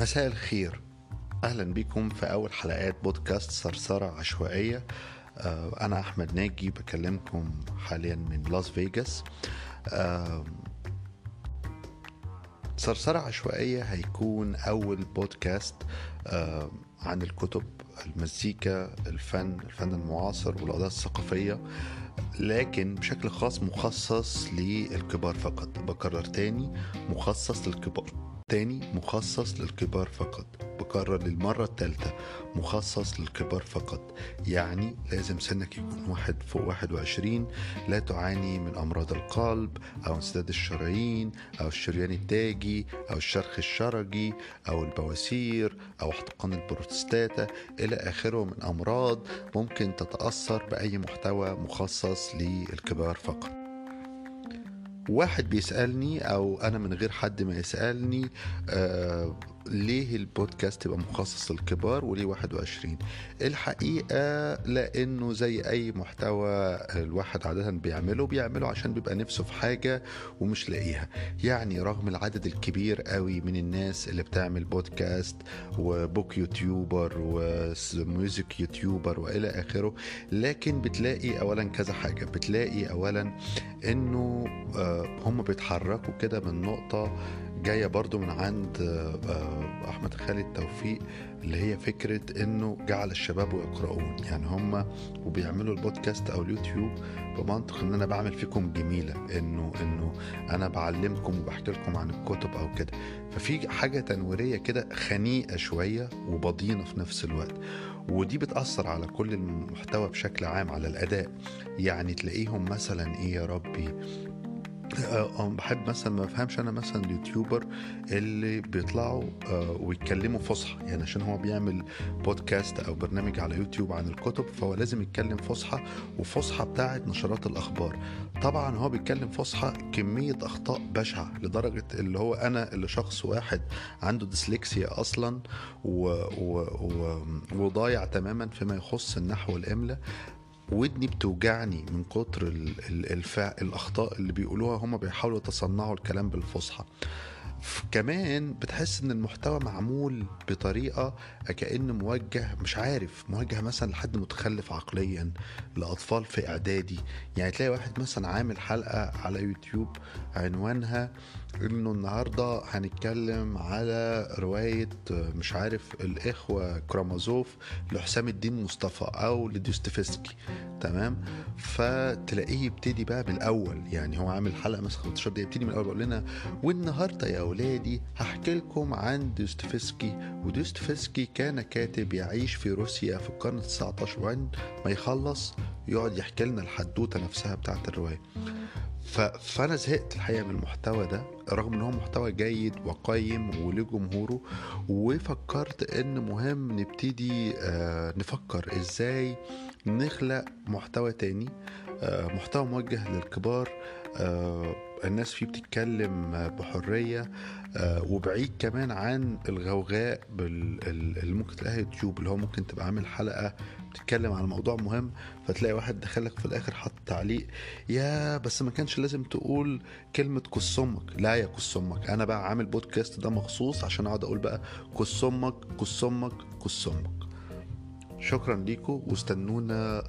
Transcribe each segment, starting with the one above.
مساء الخير. أهلا بكم في أول حلقات بودكاست ثرثرة عشوائية. آه، أنا أحمد ناجي بكلمكم حاليا من لاس فيجاس آه، ثرثرة عشوائية هيكون أول بودكاست آه، عن الكتب المزيكا الفن الفن المعاصر والقضايا الثقافية لكن بشكل خاص مخصص للكبار فقط. بكرر تاني مخصص للكبار. تاني مخصص للكبار فقط بكرر للمرة الثالثة مخصص للكبار فقط. يعني لازم سنك يكون واحد فوق واحد وعشرين لا تعاني من أمراض القلب أو انسداد الشرايين أو الشريان التاجي أو الشرخ الشرجي أو البواسير أو احتقان البروستاتا إلى آخره من أمراض ممكن تتأثر بأي محتوى مخصص للكبار فقط. واحد بيسألني أو أنا من غير حد ما يسألني آه ليه البودكاست يبقى مخصص للكبار وليه 21 الحقيقة لأنه زي أي محتوى الواحد عادة بيعمله بيعمله عشان بيبقى نفسه في حاجة ومش لاقيها. يعني رغم العدد الكبير قوي من الناس اللي بتعمل بودكاست و book YouTuber و music YouTuber وإلى آخره لكن بتلاقي أولا كذا حاجة. بتلاقي أولا إنه هم بيتحركوا كده من نقطة جاية برضو من عند أحمد خالد توفيق اللي هي فكرة إنه جعل الشباب يقرؤون. يعني هم وبيعملوا البودكاست أو اليوتيوب بمنطق إن أنا بعمل فيكم جميلة إنه إنه أنا بعلمكم وبحكي لكم عن الكتب أو كده. ففي حاجة تنويرية كده خنيقة شوية وبضينة في نفس الوقت. ودي بتأثر على كل المحتوى بشكل عام على الأداء. يعني تلاقيهم مثلا إيه يا ربي؟ بحب مثلا ما بفهمش أنا مثلا اليوتيوبر اللي بيطلعوا ويتكلموا فصحى. يعني عشان هو بيعمل بودكاست أو برنامج على يوتيوب عن الكتب فهو لازم يتكلم فصحى وفصحى بتاعه نشرات الأخبار. طبعا هو بيتكلم فصحى كمية أخطاء بشعة لدرجة اللي هو أنا اللي شخص واحد عنده ديسلكسيا أصلا و... و... و... وضايع تماما فيما يخص النحو والاملاء ودني بتوجعني من كتر الفع الأخطاء اللي بيقولوها. هم بيحاولوا يتصنعوا الكلام بالفصحى. كمان بتحس إن المحتوى معمول بطريقة كانه موجه مش عارف موجه مثلا لحد متخلف عقليا لأطفال في إعدادي. يعني تلاقي واحد مثلا عامل حلقة على يوتيوب عنوانها إنه النهارده هنتكلم على رواية مش عارف الإخوة كرامازوف لحسام الدين مصطفى أو لديستوفسكي تمام؟ فتلاقيه يبتدي بقى من الأول يعني هو عامل حلقة مثلا 15 دقيقة يبتدي من الأول بيقول لنا والنهاردة يا أولادي هحكي لكم عن ديستوفسكي وديستوفسكي كان كاتب يعيش في روسيا في القرن ال 19 وعند ما يخلص يقعد يحكي لنا الحدوتة نفسها بتاعت الرواية. فأنا زهقت الحقيقة من المحتوى ده رغم إن هو محتوى جيد وقيم وله جمهوره وفكرت إن مهم نبتدي نفكر إزاي نخلق محتوى تاني محتوى موجه للكبار. الناس فيه بتتكلم بحرية وبعيد كمان عن الغوغاء اللي ممكن تلاقيها يوتيوب اللي هو ممكن تبقى عامل حلقة بتتكلم عن موضوع مهم فتلاقي واحد دخلك في الآخر حط تعليق يا بس ما كانش لازم تقول كلمة كس أمك لا يا كس أمك أنا بقى عامل بودكاست ده مخصوص عشان أقعد أقول بقى كس أمك كس أمك كس أمك شكرا ليكم واستنونا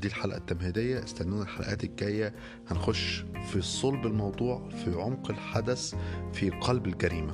دي الحلقة التمهيدية استنونا الحلقات الجاية. هنخش في صلب الموضوع في عمق الحدث في قلب الجريمة.